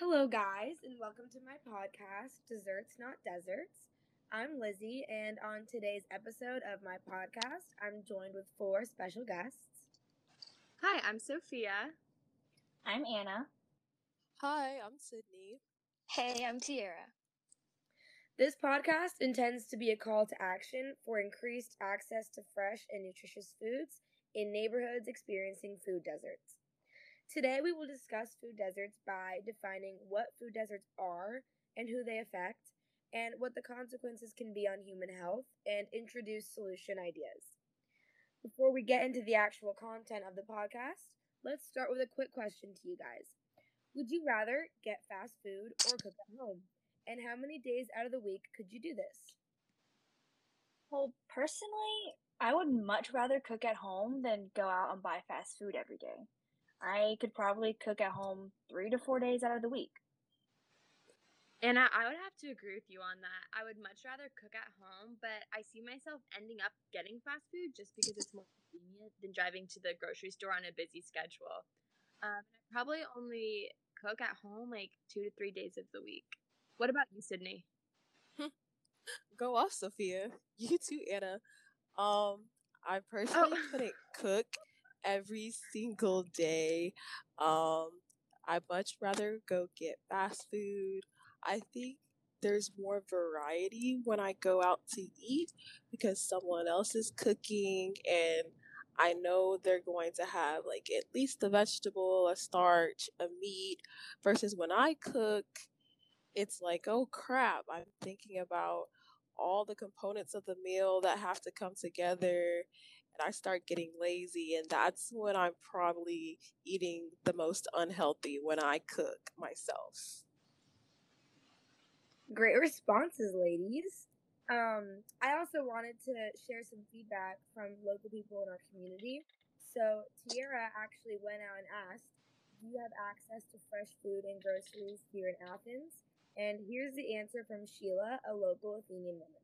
Hello, guys, and welcome to my podcast, Desserts Not Deserts. I'm Lizzie, and on today's episode of my podcast, I'm joined with four special guests. Hi, I'm Sophia. I'm Anna. Hi, I'm Sydney. Hey, I'm Tiara. This podcast intends to be a call to action for increased access to fresh and nutritious foods in neighborhoods experiencing food deserts. Today, we will discuss food deserts by defining what food deserts are and who they affect, and what the consequences can be on human health, and introduce solution ideas. Before we get into the actual content of the podcast, let's start with a quick question to you guys. Would you rather get fast food or cook at home? And how many days out of the week could you do this? Well, personally, I would much rather cook at home than go out and buy fast food every day. I could probably cook at home three to four days out of the week. And I, I would have to agree with you on that. I would much rather cook at home, but I see myself ending up getting fast food just because it's more convenient than driving to the grocery store on a busy schedule. Um, I probably only cook at home like two to three days of the week. What about you, Sydney? Go off, Sophia. You too, Anna. Um, I personally Oh. couldn't cook every single day. Um, I much rather go get fast food. I think there's more variety when I go out to eat because someone else is cooking and I know they're going to have like at least a vegetable, a starch, a meat versus when I cook, it's like, oh crap, I'm thinking about all the components of the meal that have to come together and I start getting lazy and that's when I'm probably eating the most unhealthy when I cook myself. Great responses, ladies. Um, I also wanted to share some feedback from local people in our community. So Tiara actually went out and asked, "Do you have access to fresh food and groceries here in Athens?" And here's the answer from Sheila, a local Athenian woman.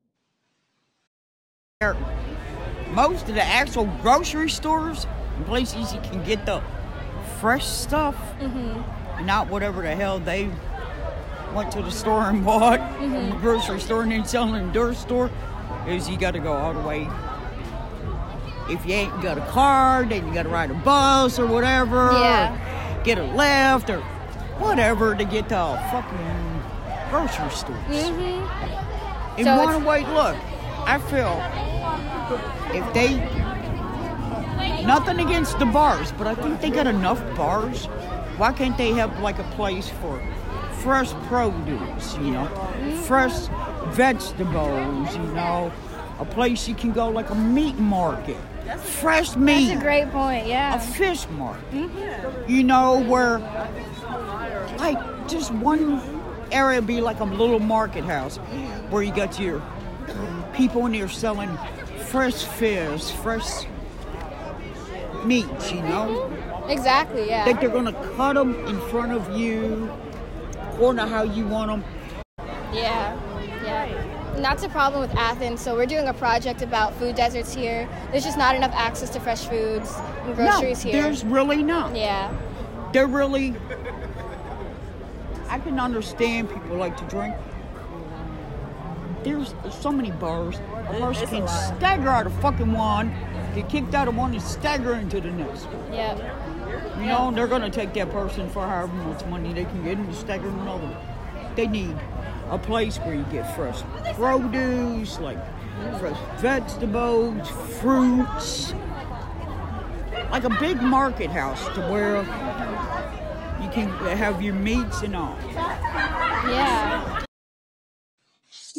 Most of the actual grocery stores and places you can get the fresh stuff, Mm-hmm. not whatever the hell they went to the store and bought from the grocery store and then selling in their store, is you got to go all the way. If you ain't got a car, then you got to ride a bus or whatever, Yeah. or get a lift or whatever to get to a fucking grocery store. Mm-hmm. In So one way, look, I feel if they nothing against the bars, but I think they got enough bars. Why can't they have like a place for fresh produce, you know, fresh vegetables, you know, a place you can go like a meat market, fresh meat, That's a great point. Yeah. A fish market, mm-hmm. you know, where like just one area be like a little market house where you got your people in there selling fresh fish, fresh meats, you know. Mm-hmm. Exactly. Yeah. That they're gonna cut them in front of you, to how you want them. Yeah. Yeah. And that's a problem with Athens. So we're doing a project about food deserts here. There's just not enough access to fresh foods and groceries no, here. there's really not. Yeah. They're really. I can understand people like to drink. There's so many bars. A person can stagger out of fucking one, get kicked out of one, and stagger into the next. Yeah. You know, they're gonna take that person for however much money they can get and stagger another. one. They need a place where you get fresh produce, like fresh vegetables, fruits, like a big market house to where you can have your meats and all. Yeah.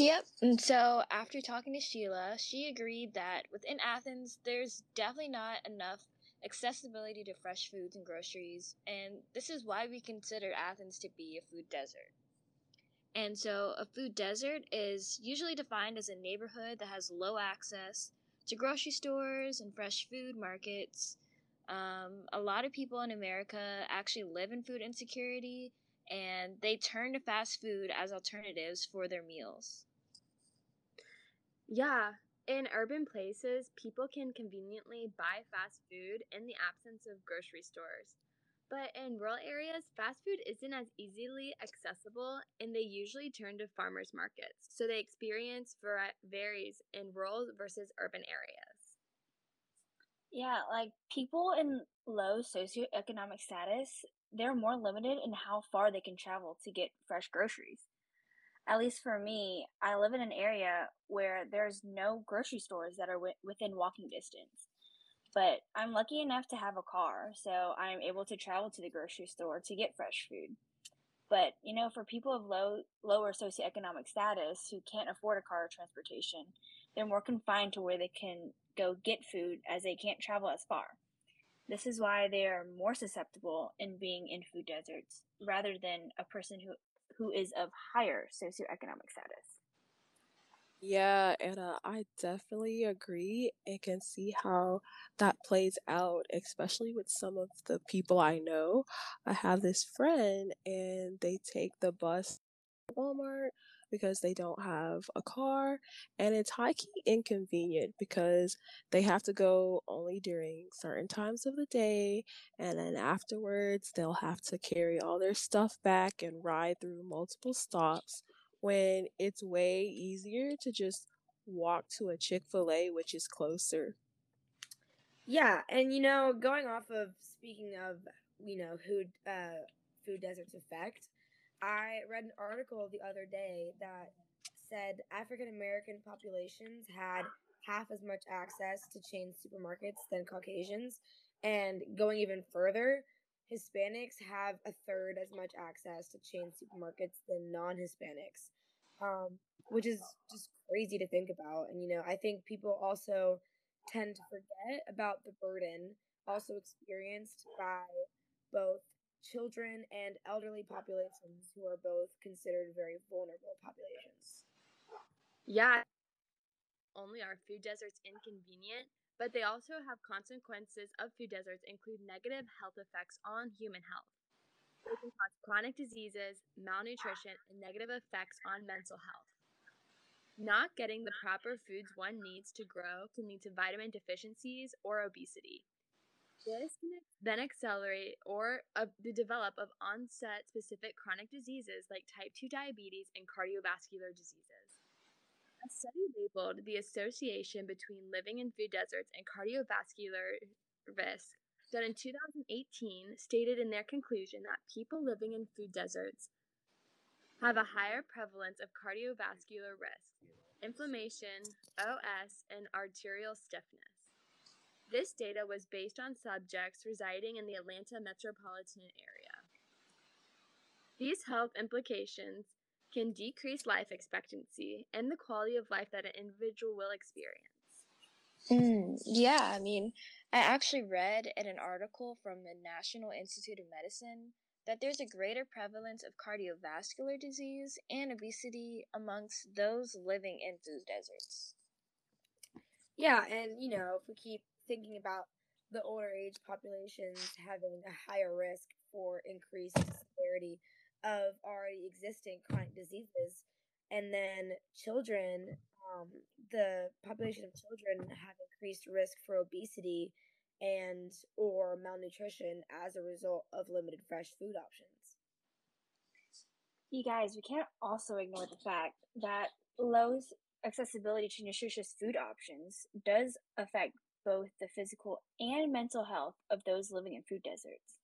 Yep. And so after talking to Sheila, she agreed that within Athens, there's definitely not enough accessibility to fresh foods and groceries, and this is why we consider Athens to be a food desert. And so, a food desert is usually defined as a neighborhood that has low access to grocery stores and fresh food markets. Um, a lot of people in America actually live in food insecurity, and they turn to fast food as alternatives for their meals. Yeah, in urban places, people can conveniently buy fast food in the absence of grocery stores. But in rural areas, fast food isn't as easily accessible and they usually turn to farmers markets. So the experience vari- varies in rural versus urban areas. Yeah, like people in low socioeconomic status, they're more limited in how far they can travel to get fresh groceries. At least for me, I live in an area where there's no grocery stores that are wi- within walking distance. But I'm lucky enough to have a car, so I'm able to travel to the grocery store to get fresh food. But, you know, for people of low lower socioeconomic status who can't afford a car or transportation, they're more confined to where they can go get food as they can't travel as far. This is why they are more susceptible in being in food deserts rather than a person who, who is of higher socioeconomic status. Yeah, uh, I definitely agree and can see how that plays out, especially with some of the people I know. I have this friend and they take the bus to Walmart because they don't have a car, and it's high key inconvenient because they have to go only during certain times of the day, and then afterwards they'll have to carry all their stuff back and ride through multiple stops when it's way easier to just walk to a Chick fil A, which is closer. Yeah, and you know, going off of speaking of, you know, food uh food deserts effect, I read an article the other day that said African American populations had half as much access to chain supermarkets than Caucasians, and going even further, Hispanics have a third as much access to chain supermarkets than non-Hispanics, um, which is just crazy to think about. And you know, I think people also tend to forget about the burden also experienced by both children and elderly populations who are both considered very vulnerable populations. Yeah, only are food deserts inconvenient, but they also have consequences of food deserts include negative health effects on human health. They can cause chronic diseases, malnutrition, and negative effects on mental health. Not getting the proper foods one needs to grow can lead to vitamin deficiencies or obesity. This can then accelerate or uh, the develop of onset specific chronic diseases like type 2 diabetes and cardiovascular diseases. A study labeled The Association Between Living in Food Deserts and Cardiovascular Risk, done in 2018, stated in their conclusion that people living in food deserts have a higher prevalence of cardiovascular risk, inflammation, OS, and arterial stiffness. This data was based on subjects residing in the Atlanta metropolitan area. These health implications can decrease life expectancy and the quality of life that an individual will experience. Mm, yeah, I mean, I actually read in an article from the National Institute of Medicine that there's a greater prevalence of cardiovascular disease and obesity amongst those living in food deserts. Yeah, and you know, if we keep thinking about the older age populations having a higher risk for increased severity of already existing chronic diseases, and then children, um, the population of children have increased risk for obesity and or malnutrition as a result of limited fresh food options. You guys, we can't also ignore the fact that low accessibility to nutritious food options does affect both the physical and mental health of those living in food deserts.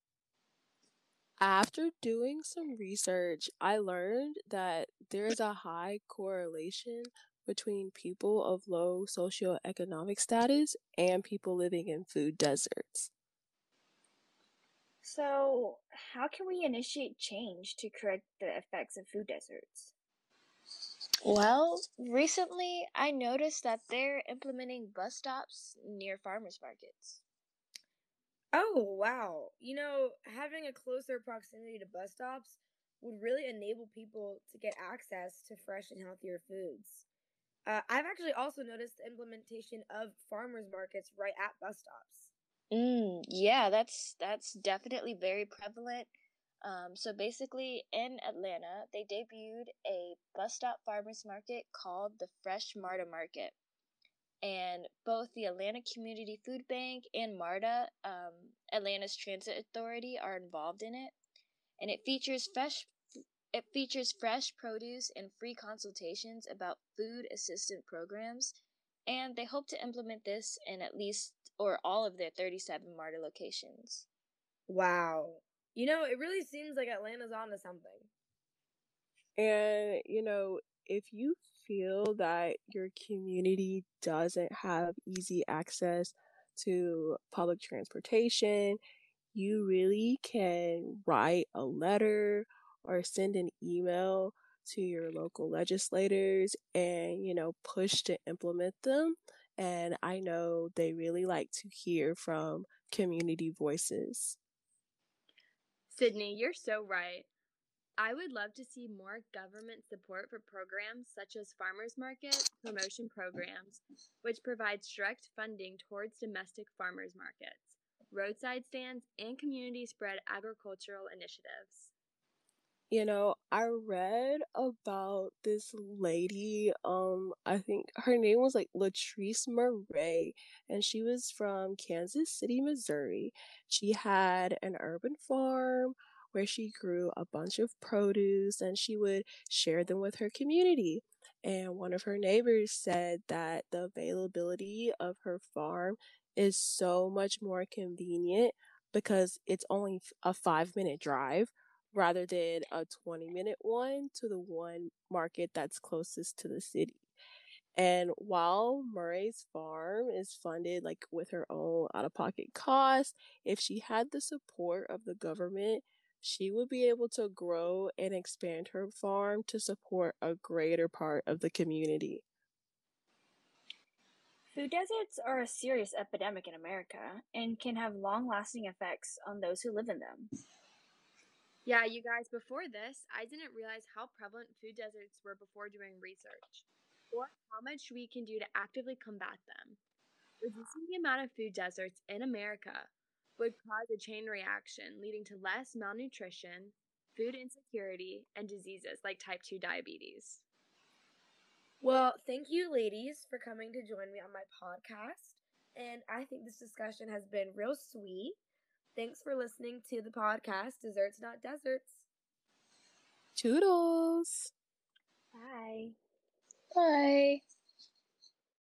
After doing some research, I learned that there is a high correlation between people of low socioeconomic status and people living in food deserts. So, how can we initiate change to correct the effects of food deserts? Well, recently I noticed that they're implementing bus stops near farmers markets. Oh, wow. You know, having a closer proximity to bus stops would really enable people to get access to fresh and healthier foods. Uh, I've actually also noticed the implementation of farmers markets right at bus stops. Mm, yeah, that's that's definitely very prevalent. Um, so basically, in Atlanta, they debuted a bus stop farmers market called the Fresh Marta Market. and both the Atlanta Community Food Bank and MARTA, um, Atlanta's Transit Authority, are involved in it. And it features fresh it features fresh produce and free consultations about food assistance programs, and they hope to implement this in at least or all of their 37 MARTA locations. Wow. You know, it really seems like Atlanta's onto something. And, you know, if you feel that your community doesn't have easy access to public transportation, you really can write a letter or send an email to your local legislators and, you know, push to implement them. And I know they really like to hear from community voices. Sydney, you're so right. I would love to see more government support for programs such as farmers market promotion programs, which provides direct funding towards domestic farmers markets, roadside stands, and community spread agricultural initiatives. You know, I read about this lady, um, I think her name was like Latrice Murray, and she was from Kansas City, Missouri. She had an urban farm where she grew a bunch of produce and she would share them with her community. And one of her neighbors said that the availability of her farm is so much more convenient because it's only a five minute drive rather than a 20 minute one to the one market that's closest to the city. And while Murray's farm is funded like with her own out of pocket costs, if she had the support of the government, she would be able to grow and expand her farm to support a greater part of the community. Food deserts are a serious epidemic in America and can have long lasting effects on those who live in them. Yeah, you guys, before this, I didn't realize how prevalent food deserts were before doing research, or how much we can do to actively combat them. Reducing the amount of food deserts in America would cause a chain reaction leading to less malnutrition, food insecurity, and diseases like type 2 diabetes. Well, thank you, ladies, for coming to join me on my podcast. And I think this discussion has been real sweet. Thanks for listening to the podcast, Desserts Not Deserts. Toodles. Bye. Bye.